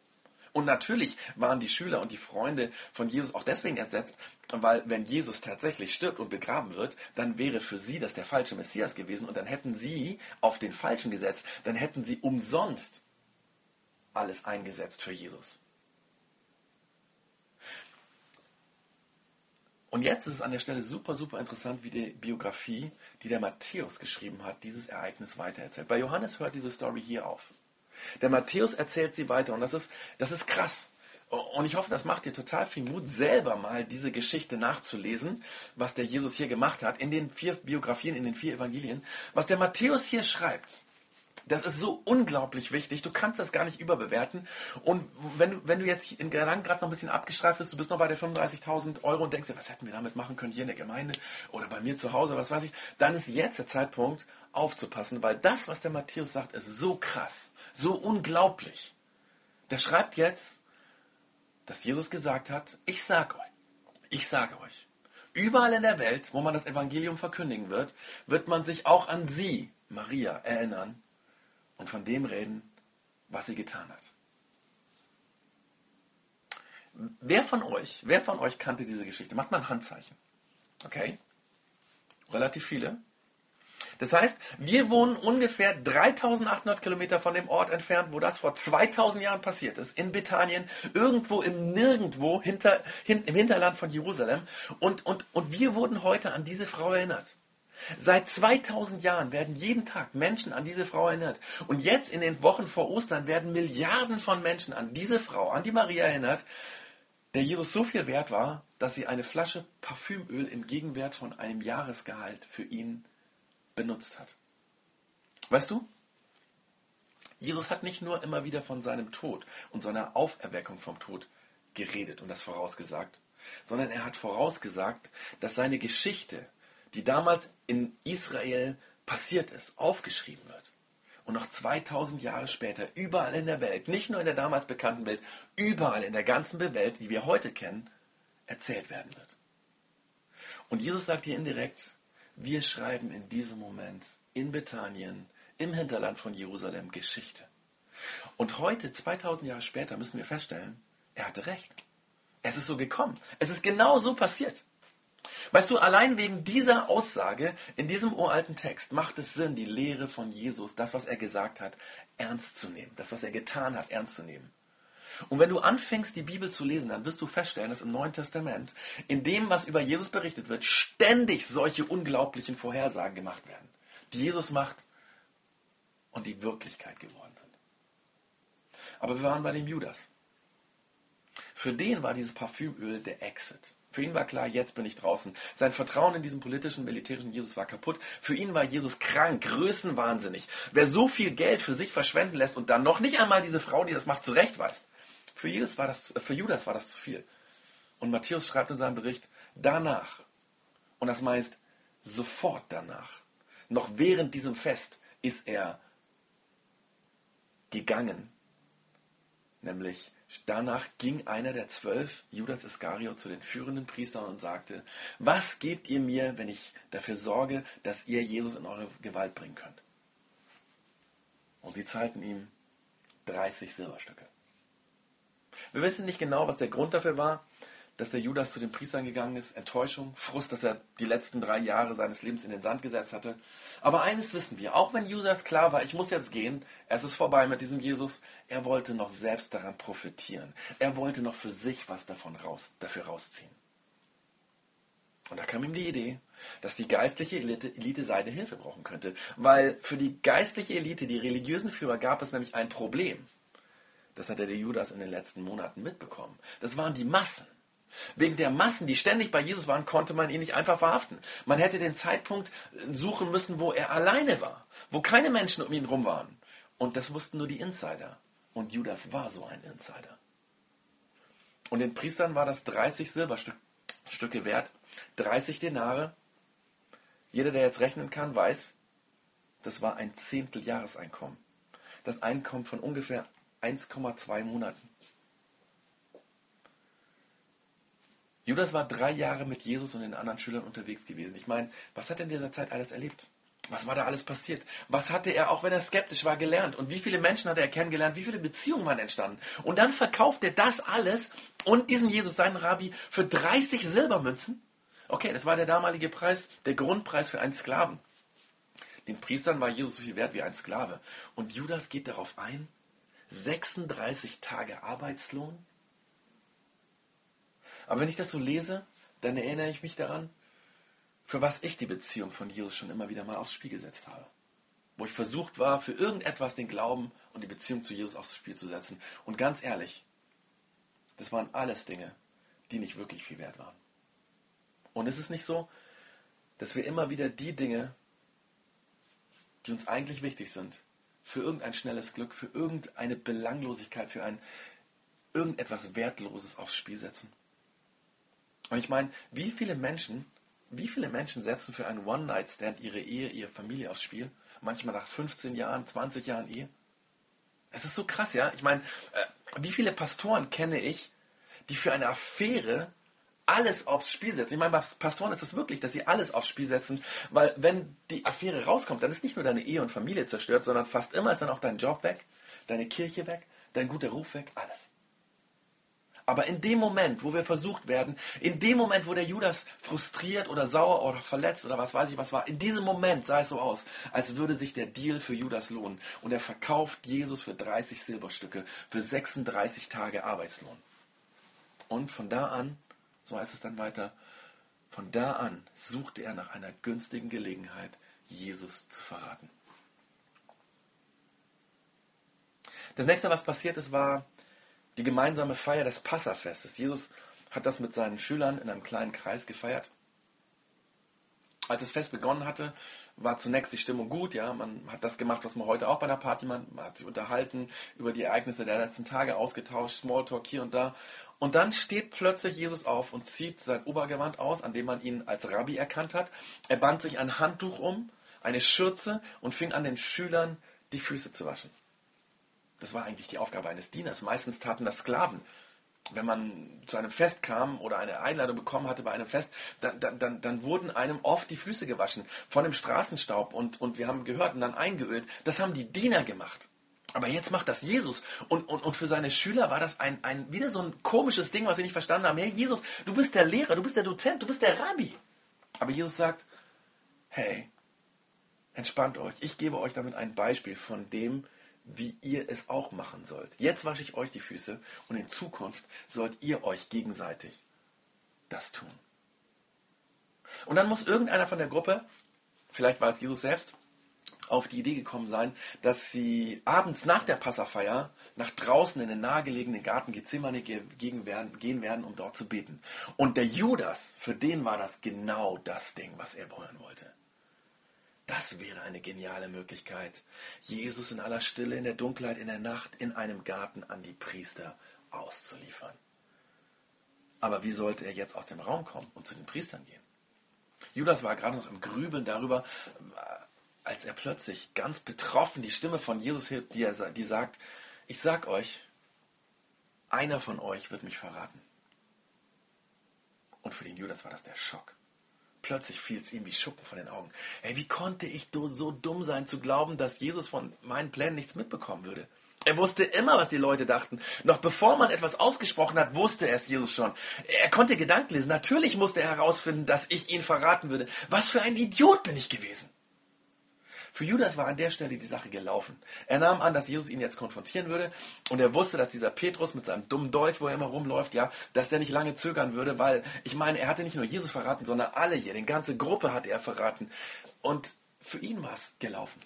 Und natürlich waren die Schüler und die Freunde von Jesus auch deswegen ersetzt, weil wenn Jesus tatsächlich stirbt und begraben wird, dann wäre für sie das der falsche Messias gewesen und dann hätten sie auf den Falschen gesetzt, dann hätten sie umsonst alles eingesetzt für Jesus. Und jetzt ist es an der Stelle super, super interessant, wie die Biografie, die der Matthäus geschrieben hat, dieses Ereignis weitererzählt. Bei Johannes hört diese Story hier auf. Der Matthäus erzählt sie weiter und das ist, das ist krass. Und ich hoffe, das macht dir total viel Mut, selber mal diese Geschichte nachzulesen, was der Jesus hier gemacht hat, in den vier Biografien, in den vier Evangelien. Was der Matthäus hier schreibt, das ist so unglaublich wichtig. Du kannst das gar nicht überbewerten. Und wenn du, wenn du jetzt in Gedanken gerade noch ein bisschen abgestreift bist, du bist noch bei der 35.000 Euro und denkst dir, was hätten wir damit machen können hier in der Gemeinde oder bei mir zu Hause, was weiß ich, dann ist jetzt der Zeitpunkt aufzupassen, weil das, was der Matthäus sagt, ist so krass, so unglaublich. Der schreibt jetzt, dass Jesus gesagt hat, ich sage euch, ich sage euch, überall in der Welt, wo man das Evangelium verkündigen wird, wird man sich auch an sie, Maria, erinnern und von dem reden, was sie getan hat. Wer von euch, wer von euch kannte diese Geschichte? Macht mal ein Handzeichen. Okay? Relativ viele. Das heißt, wir wohnen ungefähr 3800 Kilometer von dem Ort entfernt, wo das vor 2000 Jahren passiert ist, in Bethanien, irgendwo im Nirgendwo hinter, hin, im Hinterland von Jerusalem. Und, und, und wir wurden heute an diese Frau erinnert. Seit 2000 Jahren werden jeden Tag Menschen an diese Frau erinnert. Und jetzt in den Wochen vor Ostern werden Milliarden von Menschen an diese Frau, an die Maria erinnert, der Jesus so viel wert war, dass sie eine Flasche Parfümöl im Gegenwert von einem Jahresgehalt für ihn benutzt hat. Weißt du, Jesus hat nicht nur immer wieder von seinem Tod und seiner Auferweckung vom Tod geredet und das vorausgesagt, sondern er hat vorausgesagt, dass seine Geschichte, die damals in Israel passiert ist, aufgeschrieben wird. Und noch 2000 Jahre später überall in der Welt, nicht nur in der damals bekannten Welt, überall in der ganzen Welt, die wir heute kennen, erzählt werden wird. Und Jesus sagt hier indirekt, wir schreiben in diesem Moment in Bethanien, im Hinterland von Jerusalem, Geschichte. Und heute, 2000 Jahre später, müssen wir feststellen, er hatte recht. Es ist so gekommen. Es ist genau so passiert. Weißt du, allein wegen dieser Aussage in diesem uralten Text macht es Sinn, die Lehre von Jesus, das, was er gesagt hat, ernst zu nehmen. Das, was er getan hat, ernst zu nehmen. Und wenn du anfängst, die Bibel zu lesen, dann wirst du feststellen, dass im Neuen Testament, in dem, was über Jesus berichtet wird, ständig solche unglaublichen Vorhersagen gemacht werden, die Jesus macht und die Wirklichkeit geworden sind. Aber wir waren bei dem Judas. Für den war dieses Parfümöl der Exit. Für ihn war klar, jetzt bin ich draußen. Sein Vertrauen in diesen politischen, militärischen Jesus war kaputt. Für ihn war Jesus krank, größenwahnsinnig. Wer so viel Geld für sich verschwenden lässt und dann noch nicht einmal diese Frau, die das macht, zurechtweist, für, Judas war das, für Judas war das zu viel. Und Matthäus schreibt in seinem Bericht, danach Und das meint sofort danach. Noch während diesem Fest ist er gegangen. Nämlich danach ging einer der zwölf, Judas Iskariot, zu den führenden Priestern und sagte, was gebt ihr mir, wenn ich dafür sorge, dass ihr Jesus in eure Gewalt bringen könnt? Und sie zahlten ihm 30 Silberstücke. Wir wissen nicht genau, was der Grund dafür war, dass der Judas zu den Priestern gegangen ist. Enttäuschung, Frust, dass er die letzten drei Jahre seines Lebens in den Sand gesetzt hatte. Aber eines wissen wir, auch wenn Judas klar war, ich muss jetzt gehen, es ist vorbei mit diesem Jesus, er wollte noch selbst daran profitieren. Er wollte noch für sich was davon raus, dafür rausziehen. Und da kam ihm die Idee, dass die geistliche Elite, Elite seine Hilfe brauchen könnte. Weil für die geistliche Elite, die religiösen Führer, gab es nämlich ein Problem. Das hatte der Judas in den letzten Monaten mitbekommen. Das waren die Massen. Wegen der Massen, die ständig bei Jesus waren, konnte man ihn nicht einfach verhaften. Man hätte den Zeitpunkt suchen müssen, wo er alleine war, wo keine Menschen um ihn rum waren. Und das wussten nur die Insider. Und Judas war so ein Insider. Und den Priestern war das 30 Silberstücke wert, 30 Denare. Jeder, der jetzt rechnen kann, weiß, das war ein Zehntel Jahreseinkommen. Das Einkommen von ungefähr 1,2 Monaten. Judas war drei Jahre mit Jesus und den anderen Schülern unterwegs gewesen. Ich meine, was hat er in dieser Zeit alles erlebt? Was war da alles passiert? Was hatte er, auch wenn er skeptisch war, gelernt? Und wie viele Menschen hat er kennengelernt? Wie viele Beziehungen waren entstanden? Und dann verkauft er das alles und diesen Jesus, seinen Rabbi, für 30 Silbermünzen? Okay, das war der damalige Preis, der Grundpreis für einen Sklaven. Den Priestern war Jesus so viel wert wie ein Sklave. Und Judas geht darauf ein, 36 Tage Arbeitslohn aber wenn ich das so lese, dann erinnere ich mich daran, für was ich die Beziehung von Jesus schon immer wieder mal aufs Spiel gesetzt habe. Wo ich versucht war, für irgendetwas den Glauben und die Beziehung zu Jesus aufs Spiel zu setzen. Und ganz ehrlich, das waren alles Dinge, die nicht wirklich viel wert waren. Und es ist nicht so, dass wir immer wieder die Dinge, die uns eigentlich wichtig sind, für irgendein schnelles Glück, für irgendeine Belanglosigkeit, für ein irgendetwas Wertloses aufs Spiel setzen. Und ich meine, wie viele Menschen, wie viele Menschen setzen für einen One-Night-Stand ihre Ehe, ihre Familie aufs Spiel? Manchmal nach 15 Jahren, 20 Jahren Ehe. Es ist so krass, ja. Ich meine, äh, wie viele Pastoren kenne ich, die für eine Affäre alles aufs Spiel setzen. Ich meine, bei Pastoren ist es wirklich, dass sie alles aufs Spiel setzen, weil wenn die Affäre rauskommt, dann ist nicht nur deine Ehe und Familie zerstört, sondern fast immer ist dann auch dein Job weg, deine Kirche weg, dein guter Ruf weg, alles. Aber in dem Moment, wo wir versucht werden, in dem Moment, wo der Judas frustriert oder sauer oder verletzt oder was weiß ich was war, in diesem Moment sah es so aus, als würde sich der Deal für Judas lohnen. Und er verkauft Jesus für 30 Silberstücke, für 36 Tage Arbeitslohn. Und von da an, so heißt es dann weiter, von da an suchte er nach einer günstigen Gelegenheit, Jesus zu verraten. Das nächste, was passiert ist, war, die gemeinsame Feier des Passafestes. Jesus hat das mit seinen Schülern in einem kleinen Kreis gefeiert. Als das Fest begonnen hatte, war zunächst die Stimmung gut. Ja, man hat das gemacht, was man heute auch bei einer Party macht. Man hat sich unterhalten, über die Ereignisse der letzten Tage ausgetauscht, Smalltalk hier und da. Und dann steht plötzlich Jesus auf und zieht sein Obergewand aus, an dem man ihn als Rabbi erkannt hat. Er band sich ein Handtuch um, eine Schürze und fing an, den Schülern die Füße zu waschen. Das war eigentlich die Aufgabe eines Dieners. Meistens taten das Sklaven. Wenn man zu einem Fest kam oder eine Einladung bekommen hatte bei einem Fest, dann, dann, dann, wurden einem oft die Füße gewaschen von dem Straßenstaub und, und wir haben gehört und dann eingeölt. Das haben die Diener gemacht. Aber jetzt macht das Jesus. Und, und, und für seine Schüler war das ein, ein, wieder so ein komisches Ding, was sie nicht verstanden haben. Hey Jesus, du bist der Lehrer, du bist der Dozent, du bist der Rabbi. Aber Jesus sagt, hey, entspannt euch. Ich gebe euch damit ein Beispiel von dem, wie ihr es auch machen sollt. Jetzt wasche ich euch die Füße und in Zukunft sollt ihr euch gegenseitig das tun. Und dann muss irgendeiner von der Gruppe, vielleicht war es Jesus selbst, auf die Idee gekommen sein, dass sie abends nach der Passafeier nach draußen in den nahegelegenen Garten Gethsemane gehen werden, um dort zu beten. Und der Judas, für den war das genau das Ding, was er hören wollte. Das wäre eine geniale Möglichkeit, Jesus in aller Stille, in der Dunkelheit, in der Nacht, in einem Garten an die Priester auszuliefern. Aber wie sollte er jetzt aus dem Raum kommen und zu den Priestern gehen? Judas war gerade noch im Grübeln darüber, als er plötzlich ganz betroffen die Stimme von Jesus hört, die, er, die sagt, ich sag euch, einer von euch wird mich verraten. Und für den Judas war das der Schock. Plötzlich fiel es ihm wie Schuppen von den Augen. Ey, wie konnte ich so dumm sein zu glauben, dass Jesus von meinen Plänen nichts mitbekommen würde? Er wusste immer, was die Leute dachten. Noch bevor man etwas ausgesprochen hat, wusste er es Jesus schon. Er konnte Gedanken lesen. Natürlich musste er herausfinden, dass ich ihn verraten würde. Was für ein Idiot bin ich gewesen. Für Judas war an der Stelle die Sache gelaufen. Er nahm an, dass Jesus ihn jetzt konfrontieren würde und er wusste, dass dieser Petrus mit seinem dummen Dolch, wo er immer rumläuft, ja, dass er nicht lange zögern würde, weil ich meine, er hatte nicht nur Jesus verraten, sondern alle hier, die ganze Gruppe hatte er verraten und für ihn war es gelaufen.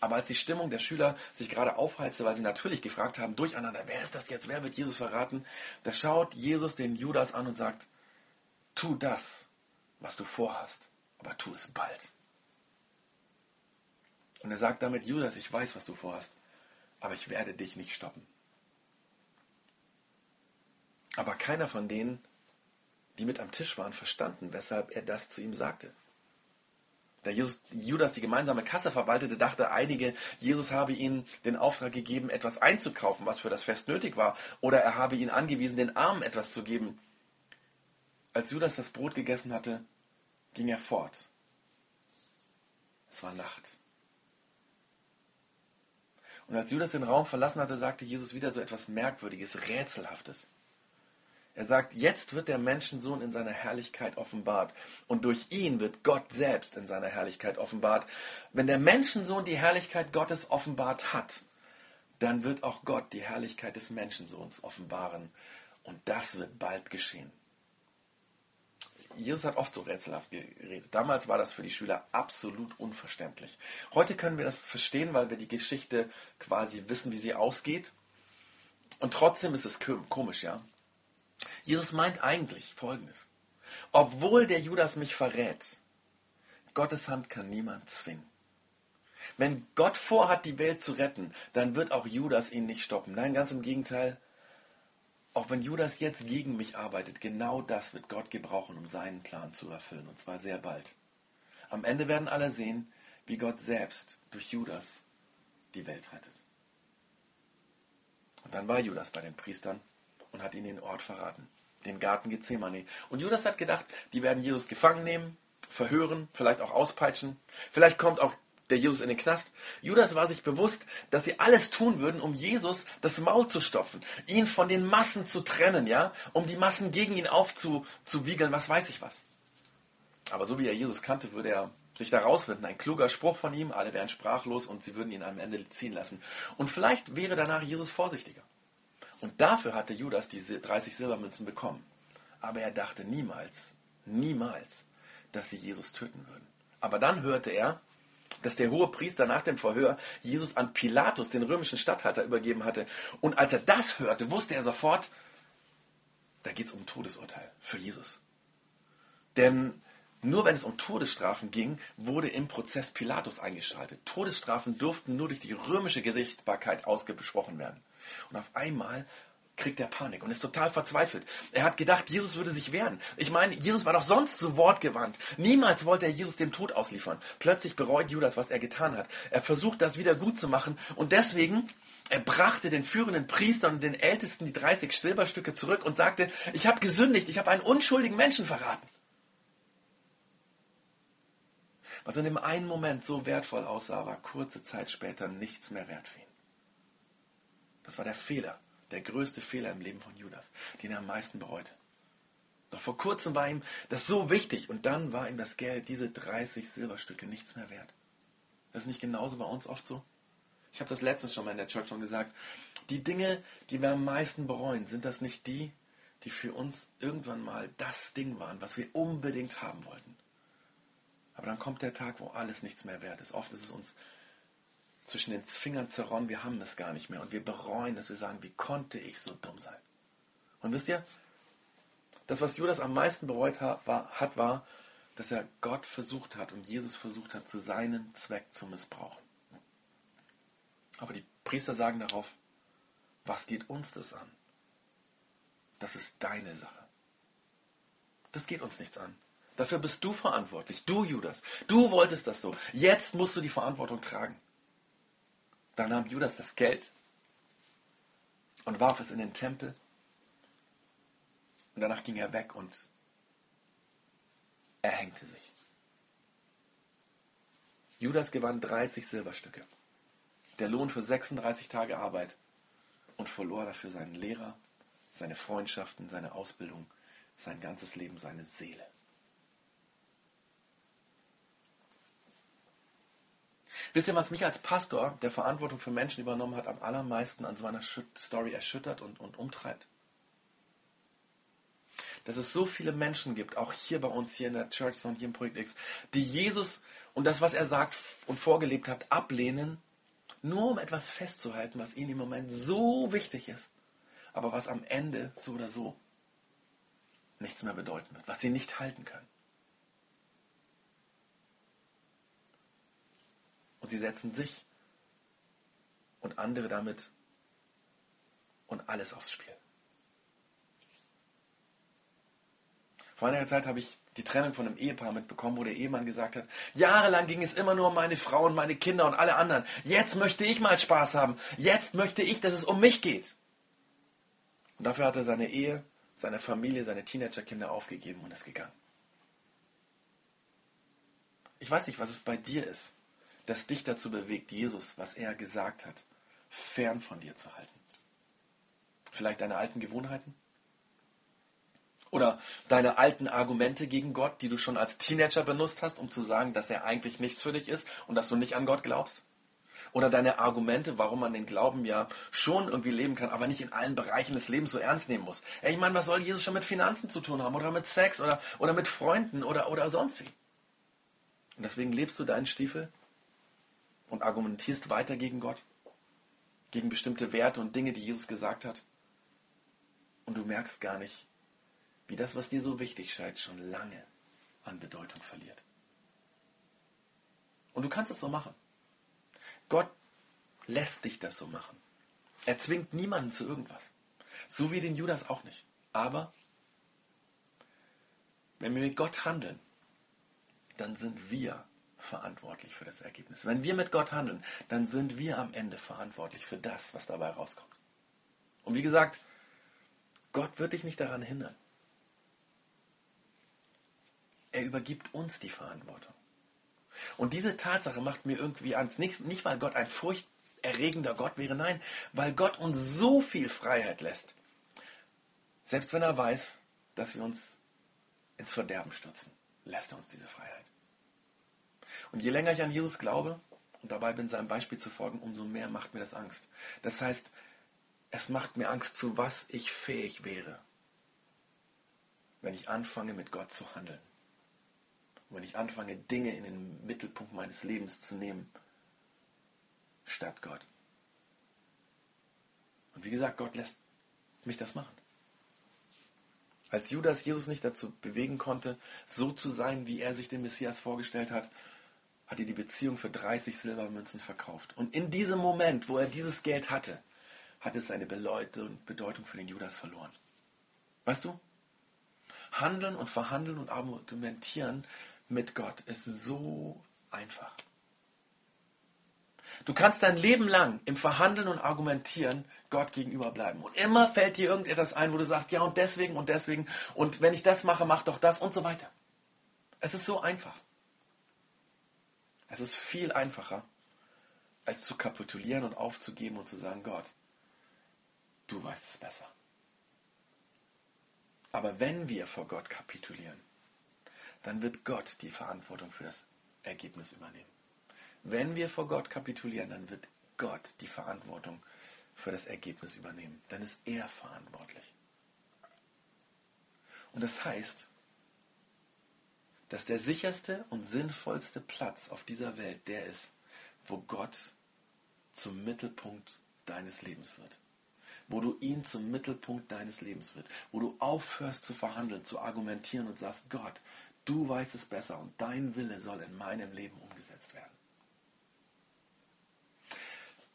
Aber als die Stimmung der Schüler sich gerade aufheizte, weil sie natürlich gefragt haben, durcheinander, wer ist das jetzt, wer wird Jesus verraten, da schaut Jesus den Judas an und sagt, tu das, was du vorhast, aber tu es bald. Und er sagt damit, Judas, ich weiß, was du vorhast, aber ich werde dich nicht stoppen. Aber keiner von denen, die mit am Tisch waren, verstanden, weshalb er das zu ihm sagte. Da Judas die gemeinsame Kasse verwaltete, dachte einige, Jesus habe ihnen den Auftrag gegeben, etwas einzukaufen, was für das Fest nötig war, oder er habe ihn angewiesen, den Armen etwas zu geben. Als Judas das Brot gegessen hatte, ging er fort. Es war Nacht. Und als Judas den Raum verlassen hatte, sagte Jesus wieder so etwas Merkwürdiges, Rätselhaftes. Er sagt, jetzt wird der Menschensohn in seiner Herrlichkeit offenbart. Und durch ihn wird Gott selbst in seiner Herrlichkeit offenbart. Wenn der Menschensohn die Herrlichkeit Gottes offenbart hat, dann wird auch Gott die Herrlichkeit des Menschensohns offenbaren. Und das wird bald geschehen. Jesus hat oft so rätselhaft geredet. Damals war das für die Schüler absolut unverständlich. Heute können wir das verstehen, weil wir die Geschichte quasi wissen, wie sie ausgeht. Und trotzdem ist es komisch, ja. Jesus meint eigentlich Folgendes. Obwohl der Judas mich verrät, Gottes Hand kann niemand zwingen. Wenn Gott vorhat, die Welt zu retten, dann wird auch Judas ihn nicht stoppen. Nein, ganz im Gegenteil. Auch wenn Judas jetzt gegen mich arbeitet, genau das wird Gott gebrauchen, um seinen Plan zu erfüllen. Und zwar sehr bald. Am Ende werden alle sehen, wie Gott selbst durch Judas die Welt rettet. Und dann war Judas bei den Priestern und hat ihnen den Ort verraten, den Garten Gethsemane. Und Judas hat gedacht, die werden Jesus gefangen nehmen, verhören, vielleicht auch auspeitschen. Vielleicht kommt auch der Jesus in den Knast. Judas war sich bewusst, dass sie alles tun würden, um Jesus das Maul zu stopfen, ihn von den Massen zu trennen, ja, um die Massen gegen ihn aufzuwiegeln, was weiß ich was. Aber so wie er Jesus kannte, würde er sich da rausfinden. Ein kluger Spruch von ihm, alle wären sprachlos und sie würden ihn am Ende ziehen lassen. Und vielleicht wäre danach Jesus vorsichtiger. Und dafür hatte Judas diese 30 Silbermünzen bekommen. Aber er dachte niemals, niemals, dass sie Jesus töten würden. Aber dann hörte er, dass der hohe Priester nach dem Verhör Jesus an Pilatus, den römischen Statthalter, übergeben hatte. Und als er das hörte, wusste er sofort, da geht es um Todesurteil für Jesus. Denn nur wenn es um Todesstrafen ging, wurde im Prozess Pilatus eingeschaltet. Todesstrafen durften nur durch die römische Gerichtsbarkeit ausgesprochen werden. Und auf einmal kriegt er Panik und ist total verzweifelt. Er hat gedacht, Jesus würde sich wehren. Ich meine, Jesus war doch sonst so wortgewandt. Niemals wollte er Jesus dem Tod ausliefern. Plötzlich bereut Judas, was er getan hat. Er versucht, das wieder gut zu machen und deswegen er brachte den führenden Priestern und den Ältesten die 30 Silberstücke zurück und sagte, ich habe gesündigt, ich habe einen unschuldigen Menschen verraten. Was in dem einen Moment so wertvoll aussah, war kurze Zeit später nichts mehr wert für ihn. Das war der Fehler, der größte Fehler im Leben von Judas, den er am meisten bereute. Doch vor kurzem war ihm das so wichtig und dann war ihm das Geld, diese 30 Silberstücke, nichts mehr wert. Das ist nicht genauso bei uns oft so? Ich habe das letztens schon mal in der Church schon gesagt. Die Dinge, die wir am meisten bereuen, sind das nicht die, die für uns irgendwann mal das Ding waren, was wir unbedingt haben wollten. Aber dann kommt der Tag, wo alles nichts mehr wert ist. Oft ist es uns zwischen den Fingern zerronnen, wir haben es gar nicht mehr. Und wir bereuen, dass wir sagen, wie konnte ich so dumm sein? Und wisst ihr, das, was Judas am meisten bereut hat, war, dass er Gott versucht hat und Jesus versucht hat, zu seinem Zweck zu missbrauchen. Aber die Priester sagen darauf, was geht uns das an? Das ist deine Sache. Das geht uns nichts an. Dafür bist du verantwortlich. Du, Judas. Du wolltest das so. Jetzt musst du die Verantwortung tragen. Dann nahm Judas das Geld und warf es in den Tempel. Und danach ging er weg und er hängte sich. Judas gewann 30 Silberstücke. Der Lohn für 36 Tage Arbeit und verlor dafür seinen Lehrer, seine Freundschaften, seine Ausbildung, sein ganzes Leben, seine Seele. Wisst ihr, was mich als Pastor, der Verantwortung für Menschen übernommen hat, am allermeisten an so einer Story erschüttert und, und umtreibt? Dass es so viele Menschen gibt, auch hier bei uns, hier in der Church und hier im Projekt X, die Jesus und das, was er sagt und vorgelebt hat, ablehnen, nur um etwas festzuhalten, was ihnen im Moment so wichtig ist, aber was am Ende so oder so nichts mehr bedeuten wird, was sie nicht halten können. Und sie setzen sich und andere damit und alles aufs Spiel. Vor einiger Zeit habe ich die Trennung von einem Ehepaar mitbekommen, wo der Ehemann gesagt hat, jahrelang ging es immer nur um meine Frau und meine Kinder und alle anderen. Jetzt möchte ich mal Spaß haben. Jetzt möchte ich, dass es um mich geht. Und dafür hat er seine Ehe, seine Familie, seine Teenagerkinder aufgegeben und ist gegangen. Ich weiß nicht, was es bei dir ist das dich dazu bewegt, Jesus, was er gesagt hat, fern von dir zu halten? Vielleicht deine alten Gewohnheiten? Oder deine alten Argumente gegen Gott, die du schon als Teenager benutzt hast, um zu sagen, dass er eigentlich nichts für dich ist und dass du nicht an Gott glaubst? Oder deine Argumente, warum man den Glauben ja schon irgendwie leben kann, aber nicht in allen Bereichen des Lebens so ernst nehmen muss. Ich meine, was soll Jesus schon mit Finanzen zu tun haben? Oder mit Sex? Oder, oder mit Freunden? Oder, oder sonst wie? Und deswegen lebst du deinen Stiefel und argumentierst weiter gegen Gott, gegen bestimmte Werte und Dinge, die Jesus gesagt hat. Und du merkst gar nicht, wie das, was dir so wichtig scheint, schon lange an Bedeutung verliert. Und du kannst es so machen. Gott lässt dich das so machen. Er zwingt niemanden zu irgendwas. So wie den Judas auch nicht. Aber wenn wir mit Gott handeln, dann sind wir verantwortlich für das Ergebnis. Wenn wir mit Gott handeln, dann sind wir am Ende verantwortlich für das, was dabei rauskommt. Und wie gesagt, Gott wird dich nicht daran hindern. Er übergibt uns die Verantwortung. Und diese Tatsache macht mir irgendwie Angst. Nicht, nicht weil Gott ein furchterregender Gott wäre, nein, weil Gott uns so viel Freiheit lässt. Selbst wenn er weiß, dass wir uns ins Verderben stürzen, lässt er uns diese Freiheit. Und je länger ich an Jesus glaube und dabei bin, seinem Beispiel zu folgen, umso mehr macht mir das Angst. Das heißt, es macht mir Angst, zu was ich fähig wäre, wenn ich anfange, mit Gott zu handeln. Und wenn ich anfange, Dinge in den Mittelpunkt meines Lebens zu nehmen, statt Gott. Und wie gesagt, Gott lässt mich das machen. Als Judas Jesus nicht dazu bewegen konnte, so zu sein, wie er sich den Messias vorgestellt hat, hat er die Beziehung für 30 Silbermünzen verkauft. Und in diesem Moment, wo er dieses Geld hatte, hat es seine Bedeutung für den Judas verloren. Weißt du? Handeln und verhandeln und argumentieren mit Gott ist so einfach. Du kannst dein Leben lang im Verhandeln und Argumentieren Gott gegenüber bleiben. Und immer fällt dir irgendetwas ein, wo du sagst, ja und deswegen und deswegen und wenn ich das mache, mach doch das und so weiter. Es ist so einfach. Es ist viel einfacher, als zu kapitulieren und aufzugeben und zu sagen, Gott, du weißt es besser. Aber wenn wir vor Gott kapitulieren, dann wird Gott die Verantwortung für das Ergebnis übernehmen. Wenn wir vor Gott kapitulieren, dann wird Gott die Verantwortung für das Ergebnis übernehmen. Dann ist er verantwortlich. Und das heißt, dass der sicherste und sinnvollste Platz auf dieser Welt der ist, wo Gott zum Mittelpunkt deines Lebens wird. Wo du ihn zum Mittelpunkt deines Lebens wird. Wo du aufhörst zu verhandeln, zu argumentieren und sagst, Gott, du weißt es besser und dein Wille soll in meinem Leben umgesetzt werden.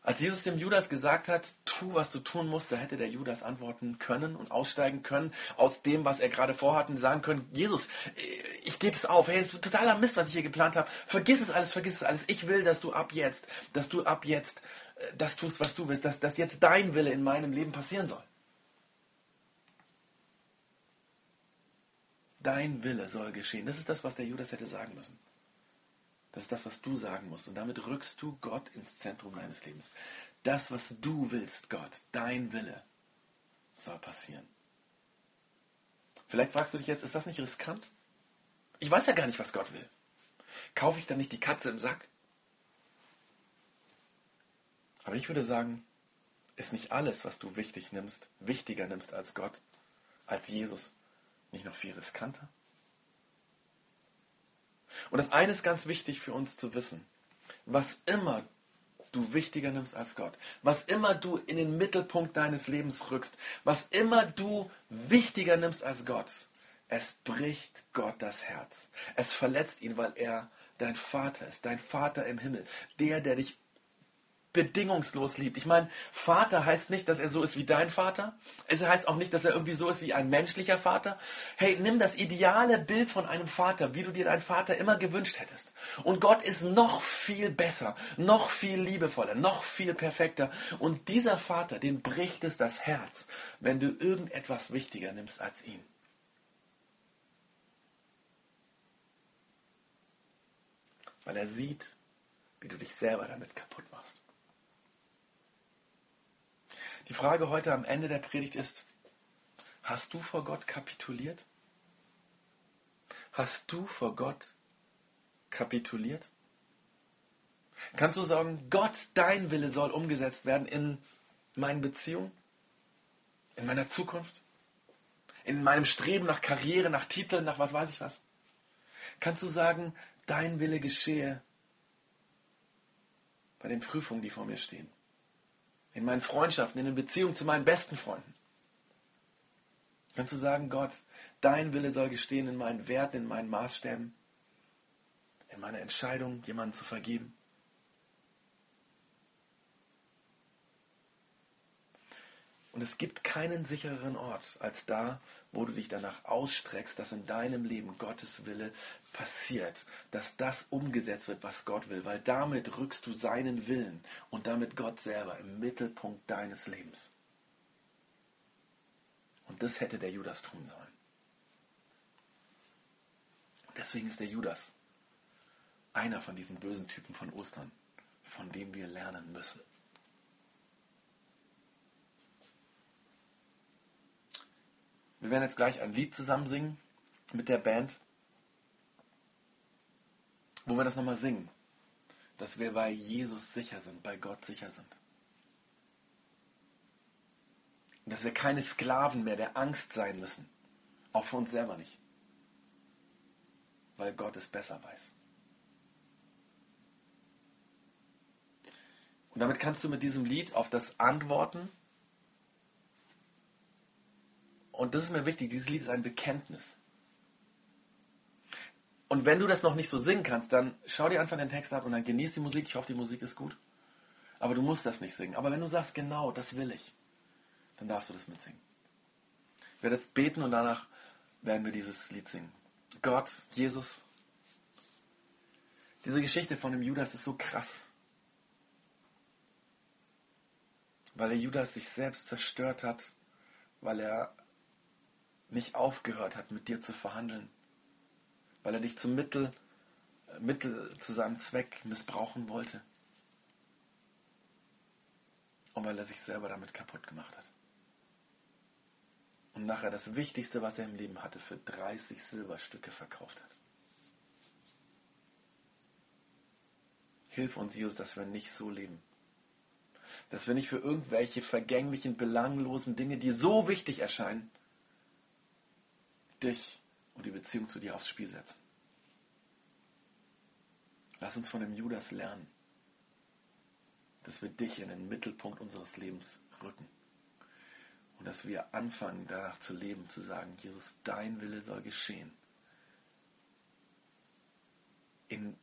Als Jesus dem Judas gesagt hat, tu, was du tun musst, da hätte der Judas antworten können und aussteigen können aus dem, was er gerade vorhat und sagen können, Jesus, ich gebe es auf, hey, es ist totaler Mist, was ich hier geplant habe. Vergiss es alles, vergiss es alles. Ich will, dass du ab jetzt, dass du ab jetzt äh, das tust, was du willst, dass, dass jetzt dein Wille in meinem Leben passieren soll. Dein Wille soll geschehen. Das ist das, was der Judas hätte sagen müssen. Das ist das, was du sagen musst. Und damit rückst du Gott ins Zentrum deines Lebens. Das, was du willst, Gott, dein Wille, soll passieren. Vielleicht fragst du dich jetzt, ist das nicht riskant? Ich weiß ja gar nicht, was Gott will. Kaufe ich dann nicht die Katze im Sack? Aber ich würde sagen, ist nicht alles, was du wichtig nimmst, wichtiger nimmst als Gott, als Jesus, nicht noch viel riskanter? Und das eine ist ganz wichtig für uns zu wissen. Was immer du wichtiger nimmst als Gott, was immer du in den Mittelpunkt deines Lebens rückst, was immer du wichtiger nimmst als Gott, es bricht Gott das Herz. Es verletzt ihn, weil er dein Vater ist, dein Vater im Himmel, der, der dich bedingungslos liebt. Ich meine, Vater heißt nicht, dass er so ist wie dein Vater. Es heißt auch nicht, dass er irgendwie so ist wie ein menschlicher Vater. Hey, nimm das ideale Bild von einem Vater, wie du dir deinen Vater immer gewünscht hättest. Und Gott ist noch viel besser, noch viel liebevoller, noch viel perfekter. Und dieser Vater, den bricht es das Herz, wenn du irgendetwas wichtiger nimmst als ihn. Weil er sieht, wie du dich selber damit kaputt machst. Die Frage heute am Ende der Predigt ist, hast du vor Gott kapituliert? Hast du vor Gott kapituliert? Kannst du sagen, Gott, dein Wille soll umgesetzt werden in meinen Beziehungen, in meiner Zukunft, in meinem Streben nach Karriere, nach Titeln, nach was weiß ich was? Kannst du sagen, dein Wille geschehe bei den Prüfungen, die vor mir stehen? In meinen Freundschaften, in den Beziehungen zu meinen besten Freunden. Kannst du sagen, Gott, dein Wille soll gestehen in meinen Werten, in meinen Maßstäben, in meiner Entscheidung, jemanden zu vergeben? Und es gibt keinen sichereren Ort als da, wo du dich danach ausstreckst, dass in deinem Leben Gottes Wille passiert, dass das umgesetzt wird, was Gott will, weil damit rückst du seinen Willen und damit Gott selber im Mittelpunkt deines Lebens. Und das hätte der Judas tun sollen. Deswegen ist der Judas einer von diesen bösen Typen von Ostern, von dem wir lernen müssen. Wir werden jetzt gleich ein Lied zusammen singen mit der Band, wo wir das nochmal singen, dass wir bei Jesus sicher sind, bei Gott sicher sind. Und dass wir keine Sklaven mehr der Angst sein müssen, auch für uns selber nicht, weil Gott es besser weiß. Und damit kannst du mit diesem Lied auf das antworten, und das ist mir wichtig, dieses Lied ist ein Bekenntnis. Und wenn du das noch nicht so singen kannst, dann schau dir einfach den Text ab und dann genieß die Musik. Ich hoffe, die Musik ist gut. Aber du musst das nicht singen. Aber wenn du sagst, genau, das will ich, dann darfst du das mitsingen. Ich werde jetzt beten und danach werden wir dieses Lied singen. Gott, Jesus, diese Geschichte von dem Judas ist so krass. Weil der Judas sich selbst zerstört hat, weil er nicht aufgehört hat, mit dir zu verhandeln, weil er dich zum Mittel, Mittel zu seinem Zweck missbrauchen wollte und weil er sich selber damit kaputt gemacht hat. Und nachher das Wichtigste, was er im Leben hatte, für 30 Silberstücke verkauft hat. Hilf uns, Jesus, dass wir nicht so leben. Dass wir nicht für irgendwelche vergänglichen, belanglosen Dinge, die so wichtig erscheinen, dich und die Beziehung zu dir aufs Spiel setzen. Lass uns von dem Judas lernen, dass wir dich in den Mittelpunkt unseres Lebens rücken. Und dass wir anfangen, danach zu leben, zu sagen, Jesus, dein Wille soll geschehen. In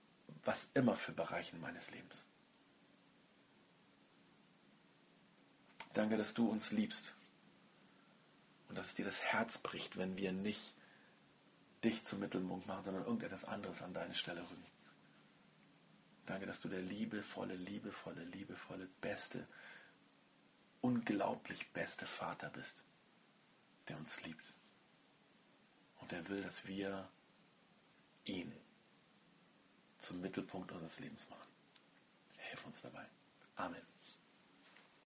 was immer für Bereichen meines Lebens. Danke, dass du uns liebst. Und dass es dir das Herz bricht, wenn wir nicht dich zum Mittelpunkt machen, sondern irgendetwas anderes an deine Stelle rücken. Danke, dass du der liebevolle, liebevolle, liebevolle, beste, unglaublich beste Vater bist, der uns liebt. Und der will, dass wir ihn zum Mittelpunkt unseres Lebens machen. Hilf uns dabei. Amen.